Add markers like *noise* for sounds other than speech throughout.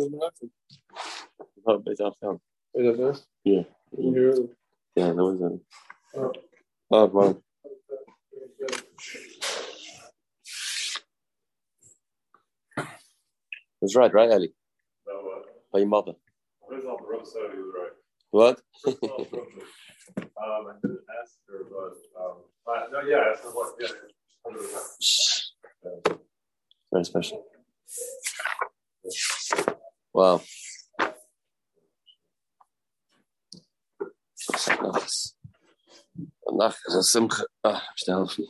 Oh, Beit Afghan. Is that this? Yeah. Yeah, there was a. Oh. Oh, well. That's right, right, Ellie? No, uh, By your mother. I was on the rough side, he *laughs* was right. What? um, I didn't ask her, but um, uh, no, yeah, her what, yeah. Very special. Wow. Nachts. Nacht is een simcha. Ah, helpen.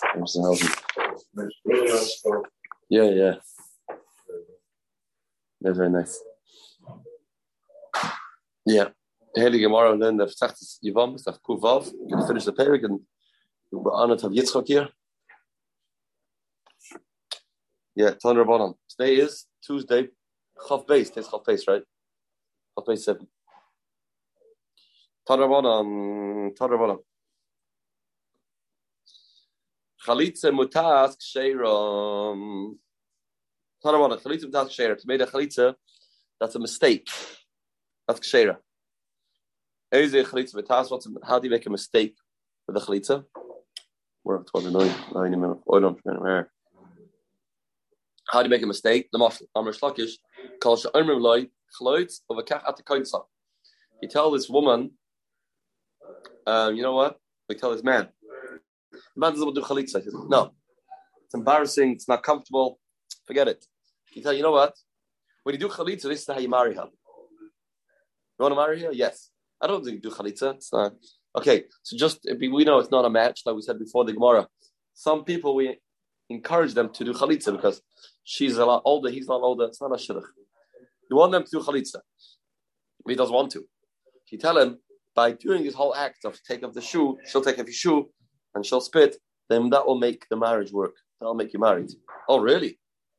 Ik moet helpen. Really nice for Yeah, yeah. Yeah, very nice. Yeah. Heilige Gemara and then the Ftachtis Yivam, Ftach Kuvav, going to finish the Perik and we're honored to have Yitzchak here. Yeah, Tanur Bonan. Today is Tuesday, Chav Base. Today's Chav Base, right? Chav Base 7. Tanur Bonan, Tanur Bonan. Chalitza mutas ksheram. Tanur Bonan, Chalitza mutas ksheram. To make a Chalitza, that's a mistake. That's kshera. Eze chalitza. What's how do you make a mistake with the chalitza? We're up to the nine, nine minutes. Oh no, where? How do you make a mistake? The mashal. Amr shlakish. Kol she'omer loy chloitz of a kach at the koinsa. You tell this woman, um, you know what? We tell this man. The man doesn't want to do chalitza. He says, no, it's embarrassing. It's not comfortable. Forget it. You tell, you know what? When you do chalitza, this is how you marry her. You want to marry her? Yes. I don't think do chalitza. It's not. Okay, so just we know it's not a match, like we said before the Gemara. Some people we encourage them to do chalitza because she's a lot older, he's a lot older. It's not a shidduch. You want them to do chalitza. If he doesn't want to, you tell him by doing this whole act of take off the shoe, she'll take off your shoe and she'll spit, then that will make the marriage work. That'll make you married. Oh, really?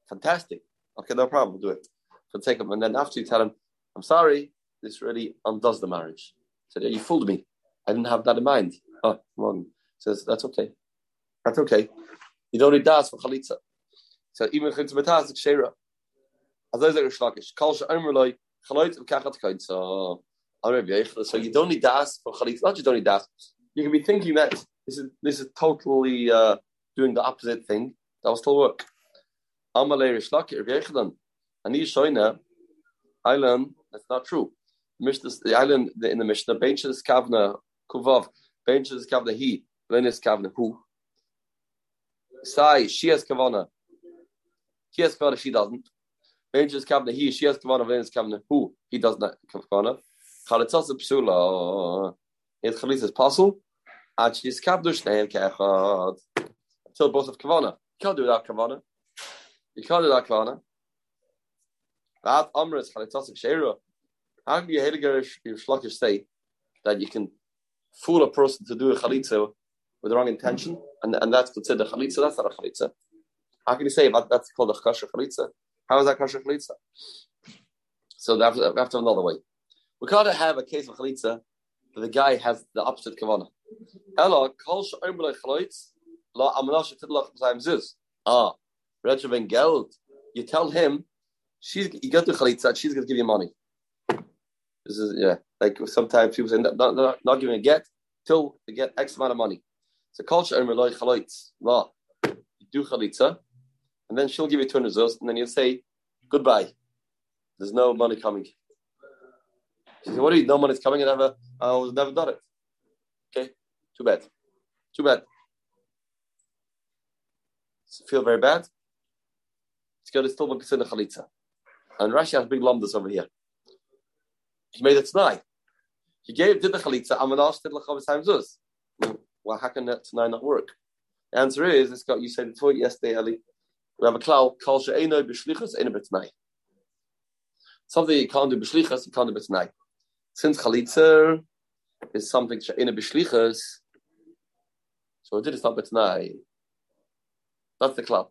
Fantastic. Okay, no problem. We'll do it. So take him, and then after you tell him, "I'm sorry," this really undoes the marriage. So you fooled me. I didn't have that in mind. Oh, on. Says that's okay. That's okay. You don't need das for chalitza. So even chalitza betas is kshera. As I say, shlakish. Kol she'omer loy chalitza v'kachat kain. So you don't need das for chalitza. Not you don't need das. You can be thinking that this is this is totally uh, doing the opposite thing. That will still work. Amalei rishlaki rvyechadan. Ani shoyna. I learn that's not true. Mishnah, the island in the Mishnah, benches kavna kuvav, benches kavna he, lenis kavna who. Sai, she has kavana. He has kavana, she doesn't. Benches kavana, he, she has kavana, lenis kavana, who, he does not kavana. Chalitzas psula. His chalitz is possible. And she's kavdush nehem kechad. Until both of kavana. You can't do without kavana. You can't do without kavana. That amr is chalitzas kshera. How can you hate a your Shlokish say that you can fool a person to do a chalitza with the wrong intention, and, and that's considered a chalitza? That's not a chalitza. How can you say that that's called a kosher chalitza? How is that kosher chalitza? So we have, to, we have to another way. We can't have a case of chalitza that the guy has the opposite kavanah. Ella kol she'omer chalitz la amanash tidlach b'zayim zuz. Ah, Rechaven Geld. You tell him she's you got the chalitza, she's going to give you money. This is yeah, like sometimes people say not, not, not giving a get till they get X amount of money. So culture and rely chalitz law. You do chalitza, and then she'll give you two hundred zuz, and then you'll say goodbye. There's no money coming. She said, "What do you? No money's coming, and never. I was never done it." Okay, too bad, too bad. So feel very bad. It's got to still be considered chalitza, and Rashi has big lumdas over here. He made it tonight. He gave did the chalitza. Amanash did lechavas times us. Well, how can that tonight not work? The answer is it's got you said it before yesterday, Ali. We have a cloud called she'eno b'shlichas eno b'tnai. Something you can't do b'shlichas, you can't do b'tnai. Since chalitza is something she'eno b'shlichas, so it did it's not b'tnai. That's the cloud.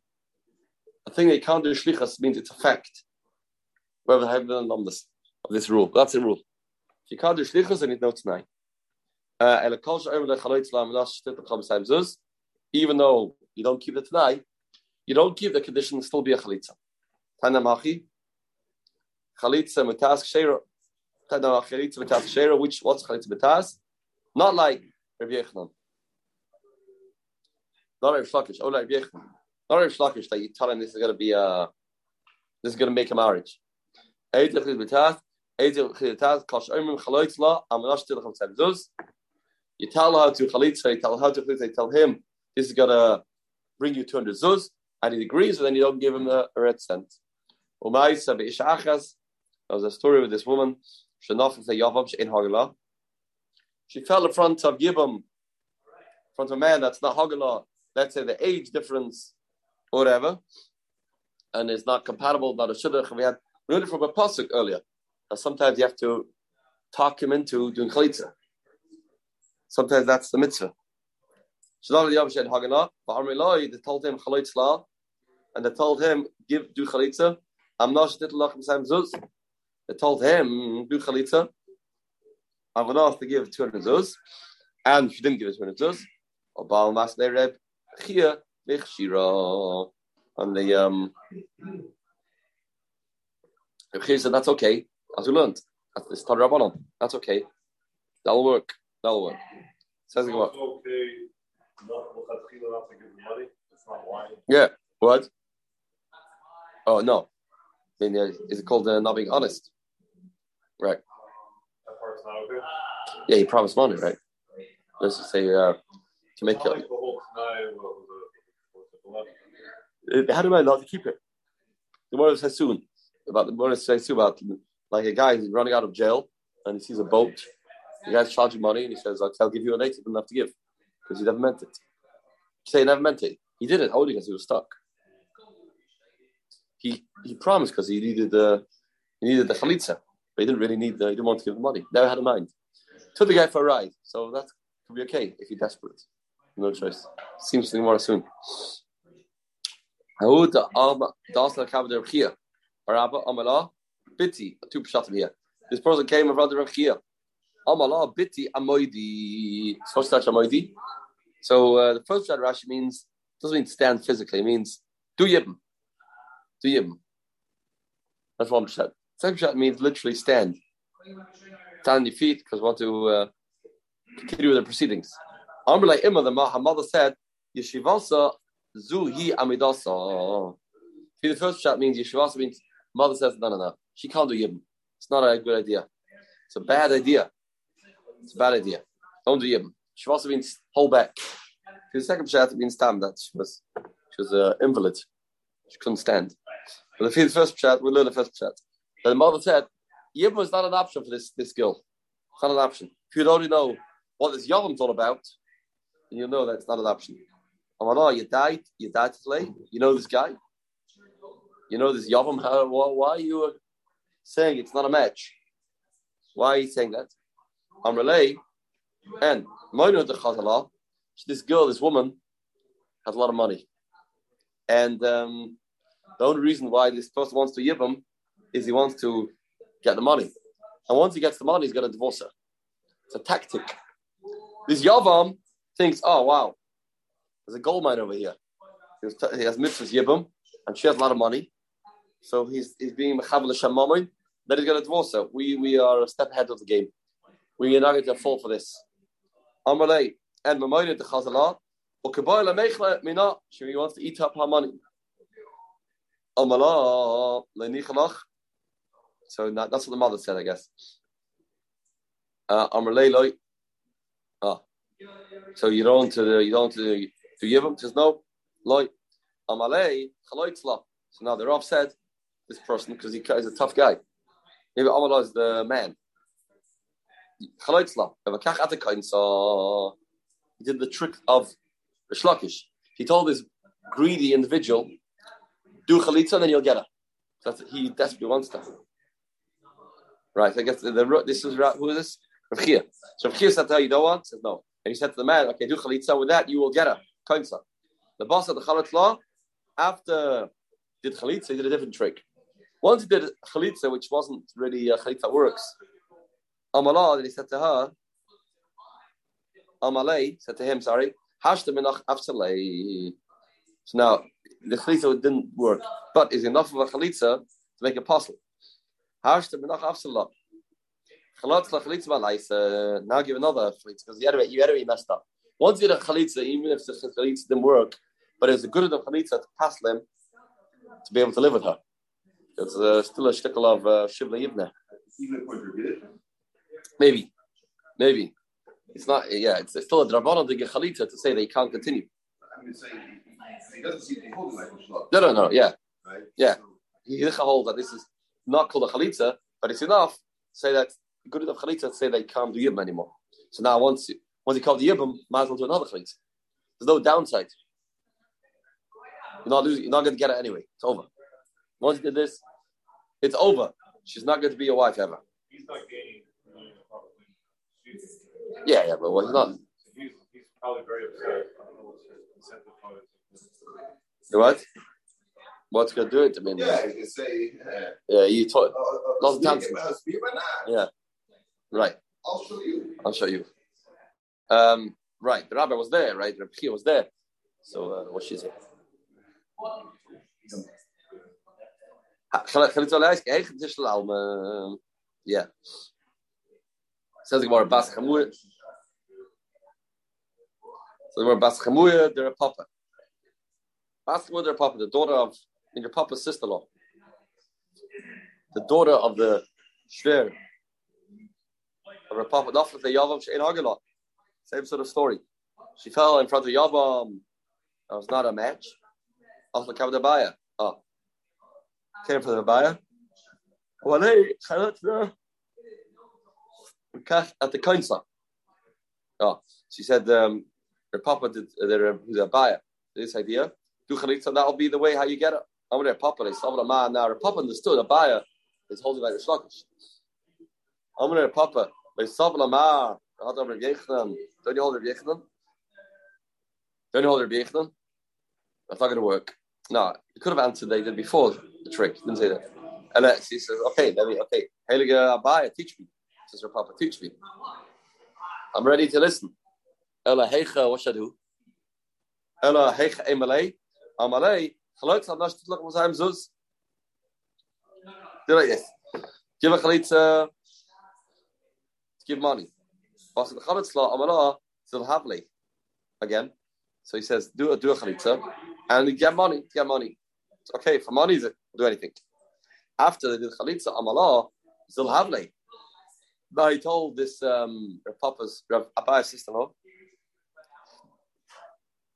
A thing that you can't do shlichas means it's a fact. Whoever have been on this of this rule. That's the rule. If you can't do shlichus, then you know tonight. Uh, Even though you don't keep the tonight, you don't keep the condition still be a chalitza. Tana machi chalitza mitas kshera. No, chalitza mitas kshera. Which what's chalitza mitas? Not like Rabbi Yechanan. Not Rabbi Shlakish. Oh, like Rabbi Yechanan. Not Rabbi Shlakish that you tell him this is going to be a this is going to make a marriage. Eidach. Eidach mitas. Kosh omrim chalitza. Amanash tilacham tzemzuz. You tell her to chalitza. You tell her to chalitza. You tell him this is to bring you 200 zuz, and he agrees, and then you don't give him a, red cent. There was a story with this woman, she fell in front of Yibam, in front of a man that's not Hagala, let's say the age difference, whatever, and is not compatible, not a shidduch. We had we from a pasuk earlier that sometimes you have to talk him into doing chalitza. Sometimes that's the mitzvah. They told him chalitza, and they told him give do chalitza. I'm not. They told him do chalitza. I'm going to ask to give 200 zuz, and she didn't give it 200 zuz. Or Baal Mas Reb Chia Shira. And the um, Reb Chia said that's okay, as we learned. That's the. That's okay. That'll work. That'll work. Says the Okay yeah. What? Oh no. Uh, is it called uh, not being honest? Right. That part's not okay. Yeah, he promised money, right? Let's just say uh, to make it. How do I not to keep it? The word says soon about the word says soon about like a guy who's running out of jail and he sees a boat. The guy's charging money and he says, "I'll give you a native enough to give." because he never meant it. Say he never meant it. He did it only because he was stuck. He he promised because he needed the he needed the chalitza, but he didn't really need the he didn't want to give the money. Never had a mind. Took the guy for a ride, so that could be okay if you're desperate. No choice. Seems to be more soon. Biti, two pshatim here. This person came of brother Rav Chia. Amala biti amoidi. Supposed to amoidi. So uh, the first shot Rashi means doesn't mean stand physically. It means do yibim, do yibim. That's one shot. Second shot means literally stand, stand on your feet because want to uh, continue with the proceedings. Amr Imma, the mother said, Yeshivasa zuhi amidasa. See, the first shot means Yeshivasa means mother says no, no, no. She can't do yibim. It's not a good idea. It's a bad idea. It's a bad idea. Don't do yibim. Shivasa means hold back. For the second pshat, means tam that she was she was an invalid. She couldn't stand. But if you the first pshat, we learn the first pshat. The mother said, Yibam is not an option for this, this girl. It's not an option. If you already know what this Yavam's all about, then you'll know that it's not an option. I'm like, oh, you died, you died today. You know this guy. You know this *laughs* Yavam. Why are you saying it's not a match? Why are you saying that? Amrele, and Moino de Chazala, this girl, this woman, has a lot of money. And um, the only reason why this person wants to give him is he wants to get the money. And once he gets the money, he's going to divorce her. It's a tactic. This Yavam thinks, oh, wow, there's a gold mine over here. He, t- he has mitzvahs Yibam, and she has a lot of money. So he's, he's being Mechavel Shamamin, then he's going to divorce her. We, we are a step ahead of the game. We are not going to fall for this. Amalei and Mamoyed the Chazala. Ukaboy Mechla Mina. She wants to eat up her money. Amala Lenichalach. So that's what the mother said, I guess. Uh, Amalei Loi. Ah. So you don't to you don't to to give him just no Loi. Amalei Chaloitzla. So now the Rav said this person because he is a tough guy. Maybe Amalai is the man. He did the trick of the Shlakish. He told this greedy individual, do chalitza and then you'll get her. That's he desperately wants that. Right, I guess the, the, this is who is this? Rav Chia. So Rav Chia said to her, you don't want? Says no. And he said to the man, okay, do chalitza with that, you will get her. Kainsa. The boss of the chalitza, after did chalitza, he did a different trick. Once he did chalitza, which wasn't really a chalitza works, Amallah, and he said to her, Amalei said to him, sorry, minach afsalei. So now the chalitza didn't work, but is enough of a chalitza to make a puzzle. Chalitza balaisa. Now give another chalitza because you had you be messed up. Once you had a chalitza, even if the chalitza didn't work, but it was a good enough chalitza to pass them to be able to live with her. It's uh, still a shtickle of uh, Shivla Yivna. Maybe, maybe it's not. Yeah, it's, it's still a drabana to get chalitza to say they can't continue. No, no, no. Yeah, yeah. He hold that this is not called a chalitza, but it's enough to say that good enough chalitza to say they can't do yibam anymore. So now once you, once you call the yibam, might as well do another chalitza. There's no downside. You're not losing. You're not going to get it anyway. It's over. Once you did this, it's over. She's not going to be your wife ever. He's not gaining. Yeah, yeah, but well, he's not. He's, he's probably very upset. What? What's to do it? I mean, yeah, you can say. Uh, yeah, you taught. uh, uh, Lots of times. Yeah, right. I'll show you. I'll show you. Um, right, the rabbi was there, right? Rabbi was there. So uh, what she eigen tishel. Yeah. Says Gemara Bas Chamuya. Says Gemara Bas Chamuya, they're a papa. Bas Chamuya, they're a papa, the daughter of, in your papa's sister-in-law. The daughter of the Shver. Of her papa, the Yavam Shein Hagala. Same sort of story. She fell in front of Yavam. That was not a match. Off the Baya. Oh. Came from the. Walei, Chalat, Kach at the council. Oh, she said um, her papa did uh, their who's Abaye. This idea, do chalitza, that'll be the way how you get it. I'm there, papa. They saw the man now. Her papa understood Abaye is holding like a shlokish. I'm there, papa. They saw the man. Don't you hold her Yechanan? Don't you hold her Yechanan? That's not going to work. No, you could have answered they did before the trick. Didn't say that. And uh, she says, okay, let me, okay. Heilige Abaye, teach me. Her papa, teach me. I'm ready to listen. Ella hecha, what should I do? Ella heicha emalei. Amalei, het lukken van zijn zus. Do like this. Give a chalitza. Uh, give money. But the chalitza, amala, still havely. Again. So he says, do a, do a chalitza. And get money, get money. It's okay, for money, do anything. After they did chalitza, amala, still havely. Now he told this um Papa's Rav Abaye's sister-in-law.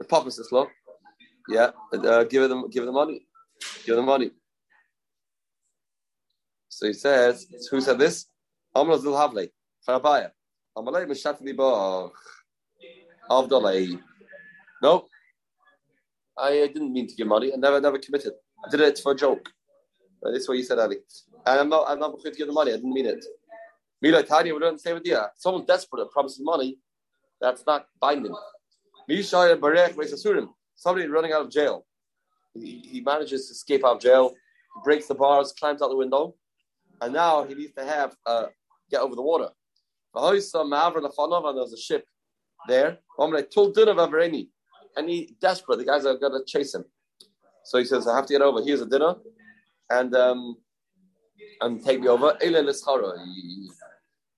Rav Papa's sister-in-law. Yeah, uh, give them give them money. Give them money. So he says, who said this? Amr Zil Havle, for Abaye. Amalei Meshatli Bach. Avdalei. No. I uh, didn't mean to give money. I never never committed. I did it for a joke. Uh, this is what you said, Ali. And I'm not I'm not going to give the money. I didn't mean it. Mila Tanya, we don't say with you. Someone's desperate and promises money, that's not binding. Mishaya Barek Mesasurim, somebody running out of jail. He, he manages to escape out of jail, he breaks the bars, climbs out the window, and now he needs to have uh, get over the water. And there's a ship there. And he desperate, the guys are gonna chase him. So he says, I have to get over. Here's a dinner, and um, and take me over.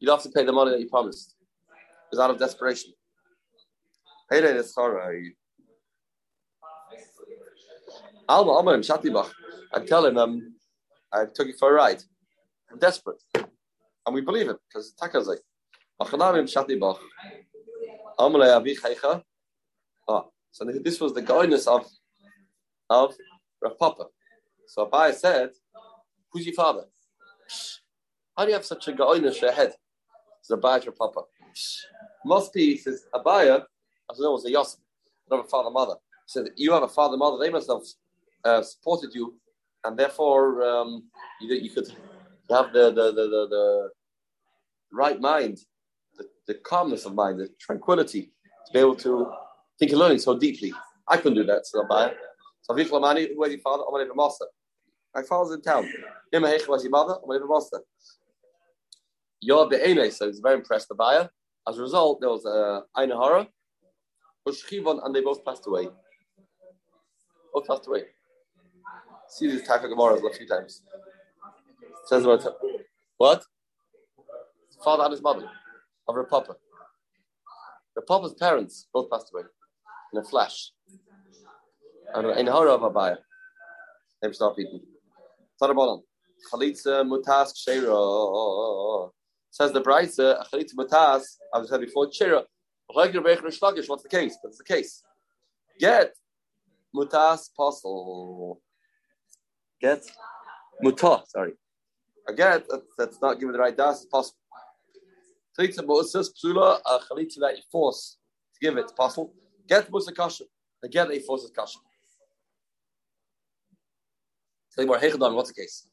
You'd have to pay the money that you promised. It's out of desperation. Alma, Alma, him, Shatibach. I tell him, um, I took you for a ride. I'm desperate. And we believe it, because takazai. Achanamim Shatibach. Alma le avi. Ah, so this was the guidance of, of Rav Papa. So Abai said, Who's your father? How do you have such a ga'oinish for your head? It's Abai your papa. Must be, says, Abaye, I don't know, it was a Yosef, not a father mother. He said, You have a father mother, they must have uh, supported you, and therefore um, you, you could have the, the, the, the, the right mind, the, the calmness of mind, the tranquility to be able to think and learning so deeply. I couldn't do that, so Abaye. So Avich Lamani, who was your father? I'm to master. My father's in town. Ima Hecha was your mother, I'm to master. Your Be'ene, so he's very impressed by her. As a result, there was a Aina Hara, Ushchivon, and they both passed away. Both passed away. See this type of a few times. Says about What? Father and his mother of her papa. Her papa's parents both passed away in a flash. And in horror of Abaye. They've stopped eating. Tarabalan. Chalitza mutas kshera. Says the Brisa, chalitza mutas, I was said before, kshera. What's the case? What's the case? Get mutas posel. Get muta, sorry. A get that's, that's not given the right das is possible. Chalitza mutas psula, a that you force to give it, it's possible. Get musa kasha. A get that you force is kasha. Tell you more, what's the case?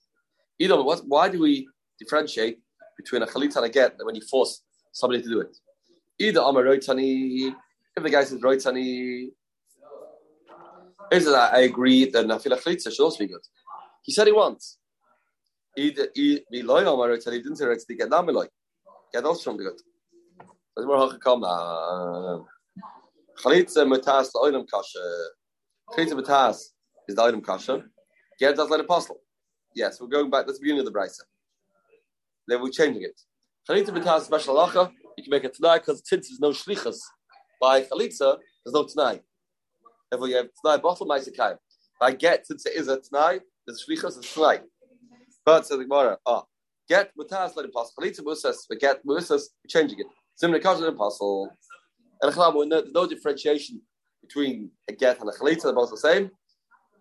Either what, why do we differentiate between a chalitza and a get when you force somebody to do it? Either I'm a roitani, if the guy says roitani, is that I agree, then I feel a chalitza should also be good. He said he wants. Either he didn't say roitani, get down loy. Get also from the good. There's more hakam now. Chalitza metas the oilam kasha. Chalitza metas is the oilam kasha. Get does let apostle. Yes, we're going back. That's the beginning of the brisa. Then we're changing it. Chalitza b'tas special halacha. You can make it tonight because since there's no shlichus by chalitza, there's no tonight. If we have tonight bottle ma'asekayim. By get since it is a tonight, there's shlichus is tonight. But so the Gemara, ah, get b'tas let apostle. Chalitza musas, but get musas, we're changing it. Similar the apostle. And there's no differentiation between a get and a chalitza. They're both the same.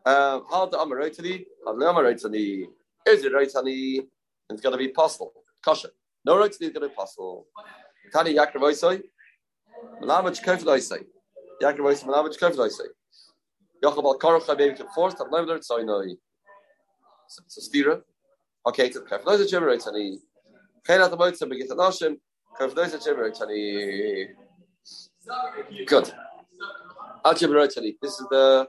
How the Amaritani, how the Amaritani, is it Raitani? It's going to be possible. Kasha. No Raitani is going to be possible. Tani Yakravoisoi, Malamach Kefloisoi. Yakravoisoi, Malamach Kefloisoi. Yochab al Karocha, maybe can force, so Stira. Okay, to Kefloisoi Jim Raitani. Kain at the Moitza, Begit Anoshim, Kefloisoi Jim Raitani. Good. Al Raitani. This is the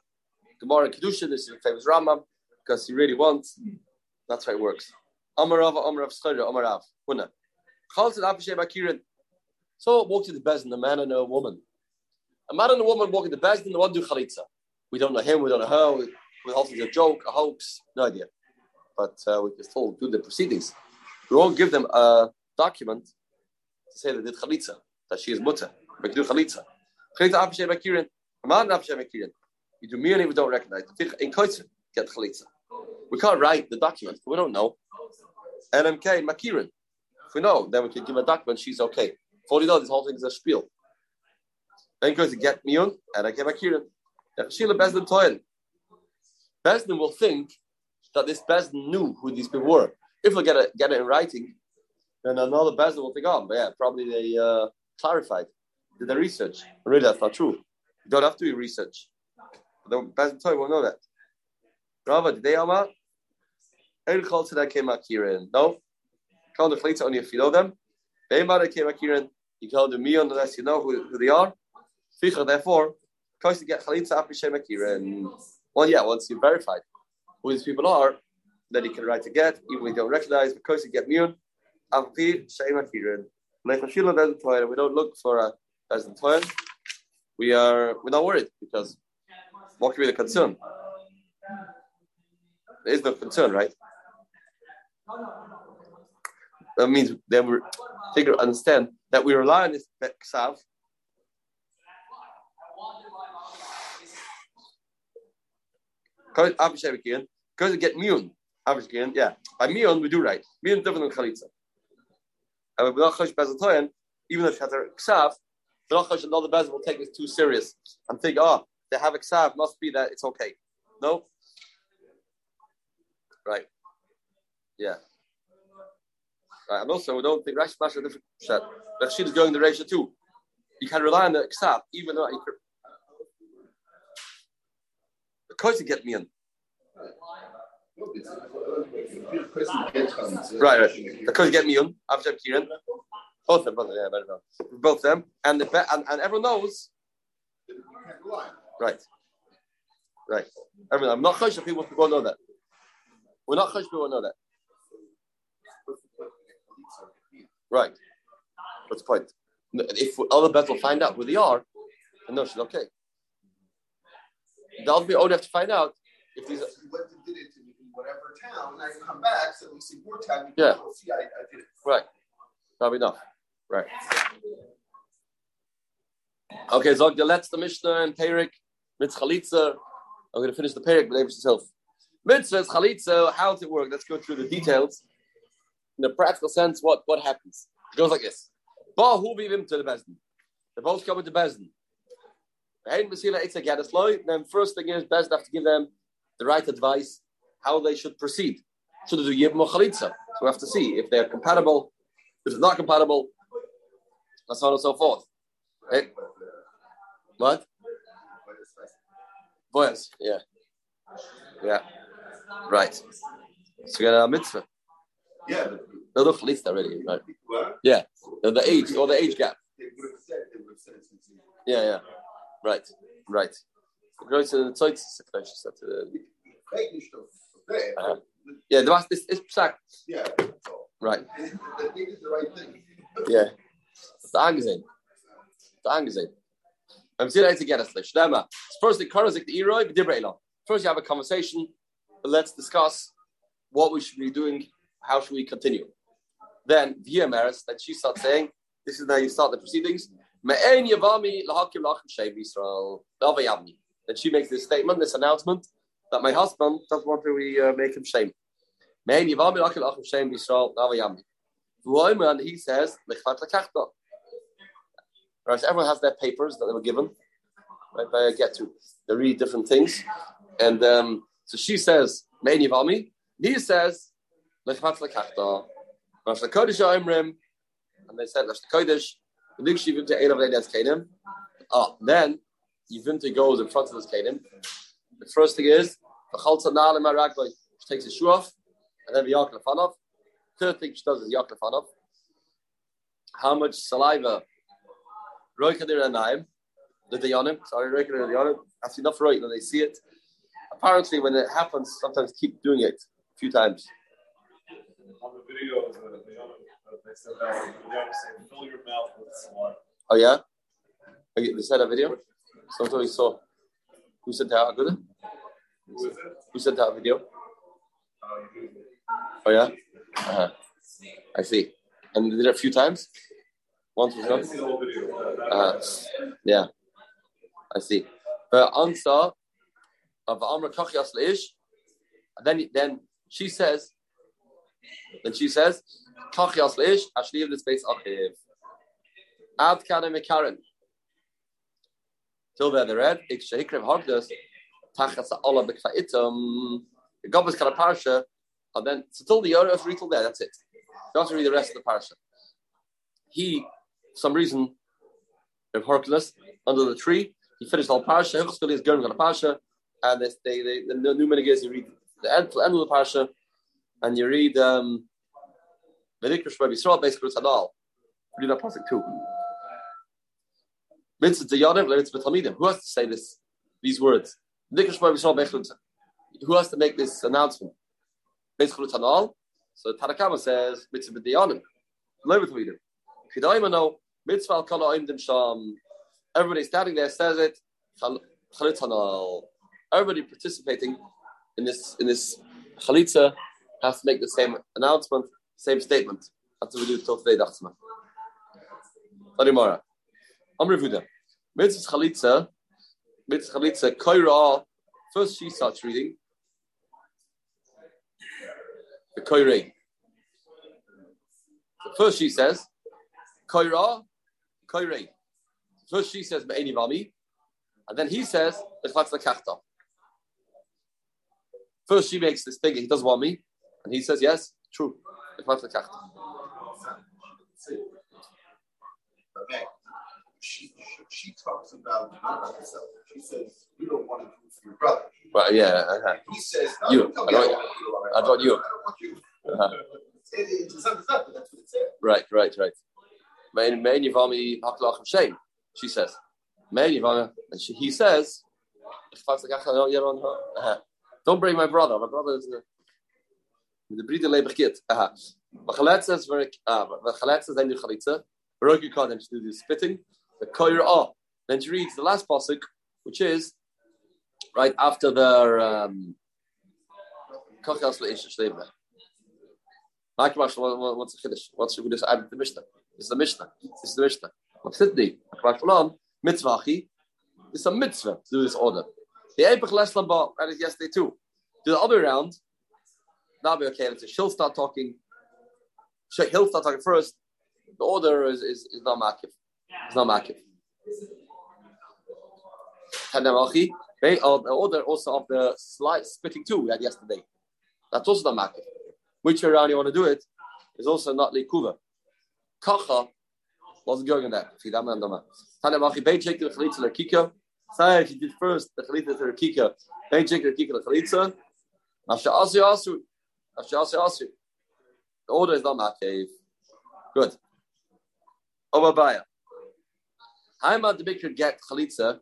Gemara Kedusha, this is the famous Rambam, because he really wants. That's how it works. Amarav, Amarav, Schayra, Amarav, Huna. Chalton Abishem Akirin. So walk to the Bezin, a man and a woman. A man and a woman walking the Bezin, the one do Chalitza. We don't know him, we don't know her, we, we it's a joke, a hoax, no idea. But uh, we just told, do the proceedings. We won't give them a document to say they did Chalitza, that she is mutter. We can do Chalitza. Chalitza Abishem Akirin. A man Abishem Akirin. You do me we don't recognize. In Koitzer, get chalitza. We can't write the document. We don't know. NMK, Makirin. If we know, then we can give a document. She's okay. For you know, this whole thing is a spiel. Then goes to get Miyun, and I get Makirin. Sheila Beis Din Toil. Beis Din will think that this Beis Din knew who these people were. If we get it, get it in writing, then another Beis Din will think, oh, yeah, probably they uh, clarified, did the research. Really, that's not true. You don't have to do research. The Bezin Toy will know that. Rava, did they Amar? Ein Chol Tzedek came Akirin. No. Call the Chlitza only if you know them. Beimara came Akirin. You call the Mion unless you know who, who they are. Ficha, therefore, because to get Chalitza after Shem Akirin. Well, yeah, once you verified who these people are, then you can write to get, even if you don't recognize, because you get Mion. After Shem Akirin. We don't look for a Bezin Toy. We are we're not worried because what could be the concern? There is no concern, right? That means then we figure understand that we rely on this ksav. Because to get miyun, yeah. By miyun we do right. Miyun different than chalitza. And with Nachash Bezatoyan, even if it has a ksav, the Nachash and all the Bez will take this too serious and think, oh, they have a ksav, must be that it's okay. No? Right. Yeah. Right. And also, we don't think Rashi Mash different shot. Rashid is going the ratio too. You can rely on the ksav, even though you could. Of course, you get me in. Right, right. Because you get me on, Avjab Kiran. Both of them, yeah, better know. Both them. And, the, and, and everyone knows. Right. Right. Everyone. I'm not chosh people people know that. We're not chosh people know that. Right. What's the point? If other bets will find out who they are, then no, she's okay. That'll be all. only have to find out if these. Are... whatever town, and I come back, so we see more time. Yeah. We'll see, I, I did it. Right. Probably enough. Right. Okay, so the letzte Mishnah and Perik mit Chalitza. I'm going to finish the Perik, but himself. Mitzvahs, Chalitza, how does it work? Let's go through the details. In the practical sense, what, what happens? It goes like this. Ba hu bivim to the Beis Din. They both come into Beis Din. Then first thing is, Beis Din have to give them the right advice, how they should proceed. Should they do Yibam or Chalitza? So we have to see if they're compatible, if it's not compatible, and so on and so forth. Right? What? Boys, yeah. Yeah. Right. So we got a mitzvah. Yeah, but No, the chalitza already, right? Yeah. The, the age, or the age gap. They would have said, they would have said it since he- Yeah, yeah. Right, right. Groß in der Zeit ist es vielleicht, ist das, äh, Fake nicht auf- okay. Uh-huh. Yeah, the last is psak. Yeah. Right. They, they did the right. Yeah. Angesehen. Das ist angesehen. I'm still to get us like Shlema. First, the Karazik the Eroi, B'dibrei First, you have a conversation. Let's discuss what we should be doing. How should we continue? Then via Maris, that she starts saying, "This is now you start the proceedings." Then she makes this statement, this announcement that my husband doesn't want to uh, make him shame. And he says. Right, so everyone has their papers that they were given. Right, they get to they read different things, and um, so she says, "Meini vami." He says, "Lechvat lekachta." Rosh Kodesh Oimrim, and they said, "Rosh Kodesh." The next Yivim to Einav Leidas Kedim. Oh, then Yivim to goes in front of this Kedim. The first thing is the Chalza Nal Maragboy. She takes his shoe off, and then the Fanov. Third thing she does is Yaakov Fanov. How much saliva Roikadir Anaim, the Dayanim, sorry, Roikadir Dayanim, that's enough right when they see it. Apparently, when it happens, sometimes keep doing it a few times. On the video, the, the, the, they said that the young saying, fill your mouth with saliva. Oh, yeah? You- They said a video? Something we saw. Who sent out good? Who is it? Who sent out a video? Uh. Oh, yeah? Uh-huh. I see. And they did it a few times? Once was I didn't enough? see the whole video. That- that- Uh, yeah, I see. The answer of Amra Kachias Leish, and then then she says, then she says, Kachias Leish, Ashliv the space Achiv. Ad Kana Mekaren. Till there, the red, Ik Shekrev Hogdas, Tachas Allah Bekfaitum, the Gobbas Kana Parsha, and then, so till the Yorah of Rital there, that's it. Don't to read the rest of the Parsha. He, for some reason, of Hercules under the tree. He finished all parsha. Hilchos is going the parsha, and they, they, the new minute is you read the end, the end of the parsha, and you read um, it's Hadal. Read that too. Mitzvah Dayanim, Mitzvah Talmidim. Who has to say this? These words. Who has to make this announcement? Basically it's Hadal. So Tanakama says Mitzvah Dayanim. Levi Talmidim. Mitzvah al kala oimdim sham. Everybody standing there says it. Hanal. Everybody participating in this in this chalitza has to make the same announcement, same statement. That's what we do till today, Dachsma. Adimara. I'm reviewing. Mitzvah chalitza. Mitzvah chalitza. Koira. First, she starts reading. The koirei. First, she says, Koira, Koirei. First she says Me'eni Vami, and then he says. First she makes this thing, he doesn't want me, and he says, yes, true. Okay. She, she talks about herself. She says, You don't want to do it for your brother. Right, yeah, uh-huh. He says, You. don't I get don't- it. You I don't you. I don't want you. uh-huh. It, it, it's not, it's not, that's what it said. Right, right, right. Me'eni Me'eni Vami Haklach Shem, she says. Me'eni Vami, and she, he says, Echlatz Lekachta, no, you don't, uh-huh. don't bring my brother. My brother is uh, the Bride Lebech Git. Uh-huh. V'chaletza is very, uh, v'chaletza is then the chalitza. Baruch Yikon, then she do the spitting. The koyer oh. Then she reads the last pasuk, which is right after the um, Kochas le'ish shlema. What- what's the Kiddush? What's the Kiddush? Add the Mishnah. This is the Mishnah. This is the Mishnah. What's it mean? Mike Marshall, mitzvah achi. It's a mitzvah to do this order. The Eipach Leslam Ba read it yesterday too. Do the other way Now be okay. Let's She'll start talking. He'll start talking first. The order is is, is not makif. It's not makif. Tanamachi. They are the order also of the slight splitting too we had yesterday. That's also not makif. Which way around you want to do it is also not likuva. Kacha wasn't going in Dama. Tanamachi. Beit check the chalitza lekika. Say he did first the chalitza to lekika. Beit check the lekika lekalitza. Masha asu asu. Masha asu asu. The order is not makif. Good. Obabaya. Haima the maker get chalitza.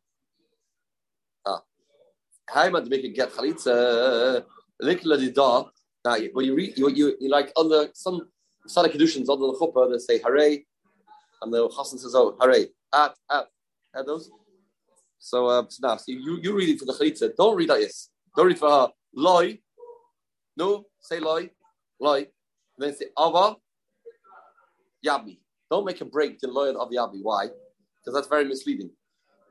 Ah. Haima the maker get chalitza. Likla di da. Now, when you read, you, you, you like under some Sada Kedushin's under the chuppah, they say hooray, and the Chassan says, oh, hooray, at, at, at those. So, uh, so now, so you, you read it for the chalitza. Don't read that, yes. Don't read for her. Loi. No, say loy, Loi. Then say ava. Yabi. Don't make a break to loy and av yabi. Why? Because that's very misleading.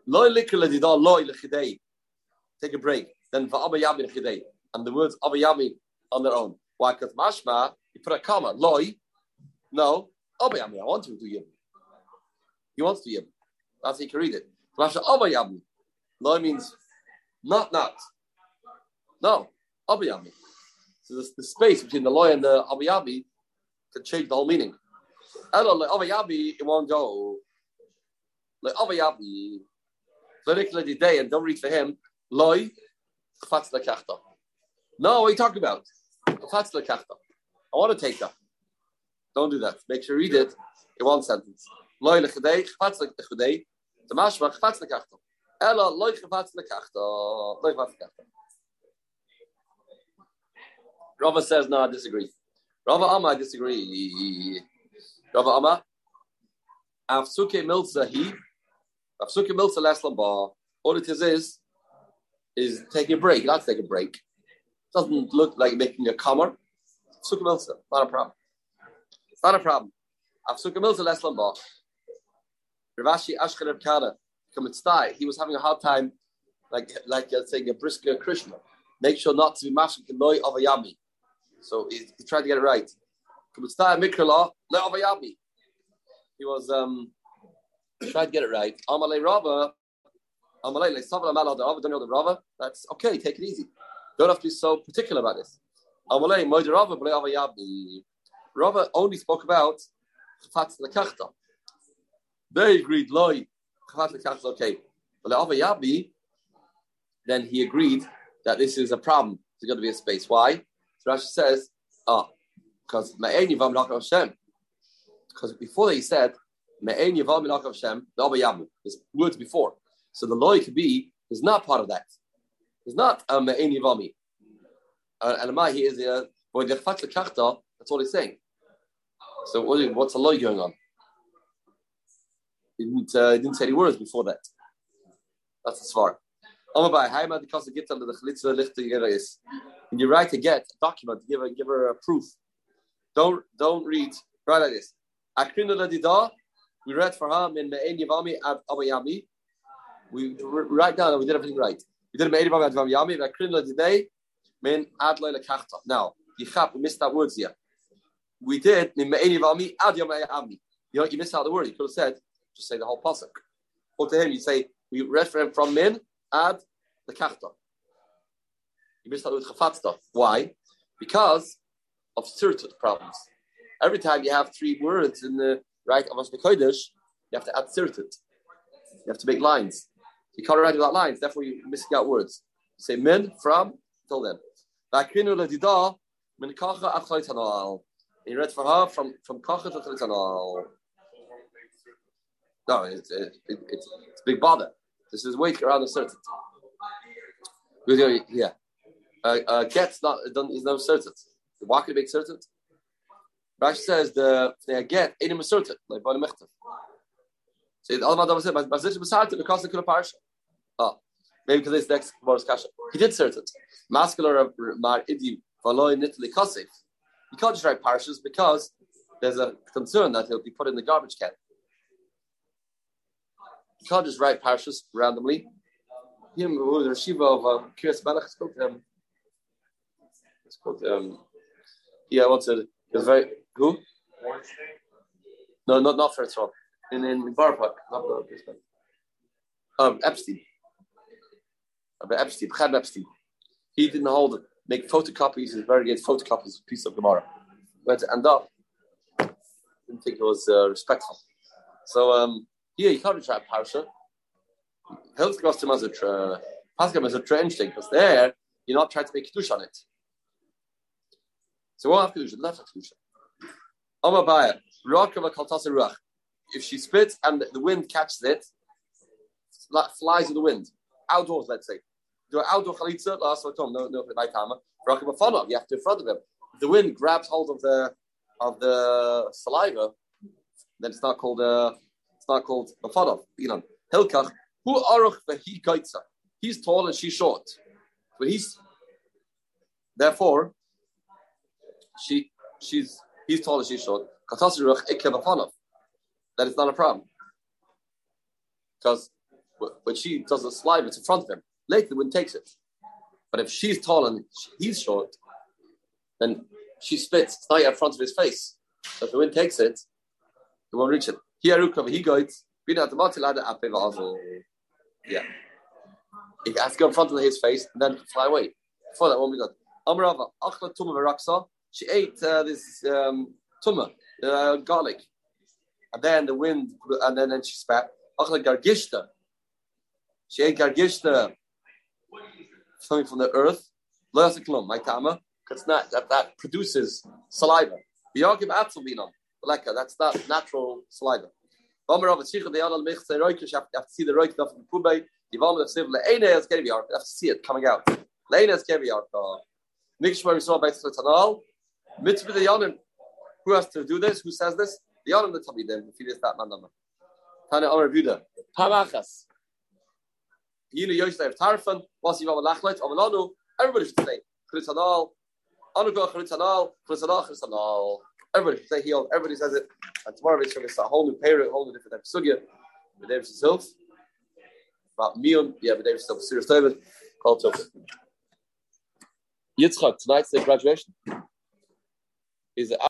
Loy likr ledida loy lechidei. Take a break. Then for yabi lechidei. And the words abba yabi on their own. Why? Because mashma, you put a comma. Loy. No. Abba yabi. I want to do yim. He wants to yim. That's how you can read it. Mashma abba yabi. Loy means not not. No. Abba yabi. So the, the space between the loy and the abba yabi can change the whole meaning. Elo le avayabi, it won't go. Le avayabi, verikle di day, and don't read for him. Loi, chfatz lekachta. No, what are you talking about? Chfatz lekachta. I want to take that. Don't do that. Make sure you read it in one sentence. Loi lechadei, chfatz lechadei. The mashma, chfatz lekachta. Elo, loi chfatz lekachta. Loi chfatz lekachta. Rava says, no, I disagree. Rava Amma, I disagree. Rava Amma, Afsuke he, Afsuke Milza Laslam Bar. All it is is, is taking a break. Not take a break. Doesn't look like making a comma. Afsuke Milza, not a problem. It's not a problem. Afsuke Milza Laslam Bar. Rav Ashi Ashkar Kana, Kamitztai, he was having a hard time, like like uh, saying a brisker Krishna. Make sure not to be mashik loy of a yami. So he, he tried to get it right. He was um tried to get it right. That's okay, take it easy. Don't have to be so particular about this. Rava, only spoke about. They agreed, Loi, okay. Then he agreed that this is a problem. There's got to be a space. Why? So Rashi says, ah, because Ma'en Yivam Lakav Hashem. Because before they said, Me'en Yavam Milach Hashem, Yamu. There's words before. So the loy could be, is not part of that. It's not a Me'en Yavami. Uh, and Amai, he is a, Lekachta, that's all he's saying. So what, what's the loy going on? He didn't, uh, didn't say any words before that. That's as far. Amabai, Haima, the Kasa Git under the Chalitza Lichte Yerais. When you write a get, a document, give her, give her a proof. Don't, don't read, write like this. Akrinu Ladida, we read for her in Me'en Yavami ad Abayami. We write down, that we did everything right. We did Me'en Yavami ad Abayami, Akrinu Ladida, Min ad Loy Lekachta. Now, Yichap, we missed that words here. We did Me'en Yavami ad Yamayami. You know, you missed out the word. You could have said, just say the whole pasuk. Or to him, you say, we read for him from Min ad Lekachta. You missed out with Chafatzta. Why? Because of certain problems. Every time you have three words in the right of the Kodesh, you have to add certain. You have to make lines. You can't write without lines, therefore you're missing out words. Say min, from, till then. Min. You read for her from, from kacha to chaytanal. No, it's, it, it, it's, it's a big bother. This is weight around a certain. Yeah. Uh, uh, get's not, doesn't- is no certain. Why can it certain? Rashi says the the get in a certain like the mechtav. So the other said, "But this was hard because the kula parsha." Oh, maybe because this next Gemara's kasha. He did certain. Masculine mar idi V'aloi nitli kasif. You can't just write parshas because there's a concern that he'll be put in the garbage can. You can't just write parshas randomly. Him, who the Shiva of uh, Kiryas Melech spoke to him. Spoke to him. Yeah, what's it? It was very who? No, not not first one. In in Bar Park, not the place. Um, Epstein. About Epstein, Chaim Epstein. He didn't hold it. Make photocopies. He's very against photocopies of piece of Gemara. Went to end up. Didn't think it was uh, respectful. So um, here you can't try parsha. Hilfsgostim as a tra, Pascal as a trench thing because there you're not trying to make kiddush on it. So we'll have kiddush, left have kiddush. Amabaya, Rakava Kaltasa Ruach. If she spits and the wind catches it, flies in the wind. Outdoors, let's say. Do an outdoor chalitza, last time, no, no, night timer. Rakava Fanov, you have to in front of him. If the wind grabs hold of the of the saliva, then it's not called a, it's not called a. You know, Hilkach, who aruch vehi kaitza. He's tall and she's short. But he's therefore she she's he's tall and she's short. That is not a problem. Because when she does a slide, it's in front of him. Later, the wind takes it. But if she's tall and he's short, then she spits. It's not in front of his face. So if the wind takes it, it won't reach it. Here, he goes. Yeah. He has to go in front of his face and then fly away. Before that, one we got. Amarava, Achla Tumah She ate uh, this um, tumah, uh, garlic. And then the wind, and then, then she spat. Achla Gargishta. She ate Gargishta, something from the earth. Loyasaklum, my tama. Not that, that produces saliva. The argument Like that's not natural saliva. Omer of Tzich the Yadal Mech say Roikish you have to see the Roik of the. Yivam of Ark. You have to see it coming out. Tzanal. Mitzvah the Yanim. Who has to do this? Who says this? The Yanim the Tabidim. Yosef Tarfan. Lachlet. Everybody should say. Everybody should say healed. Everybody says it. And tomorrow we're going to start a whole new period, a whole new different type of sugya. With David himself. About Mion. Yeah, with David himself. Serious David. Call Tov. Yitzchak, tonight's the graduation. Is it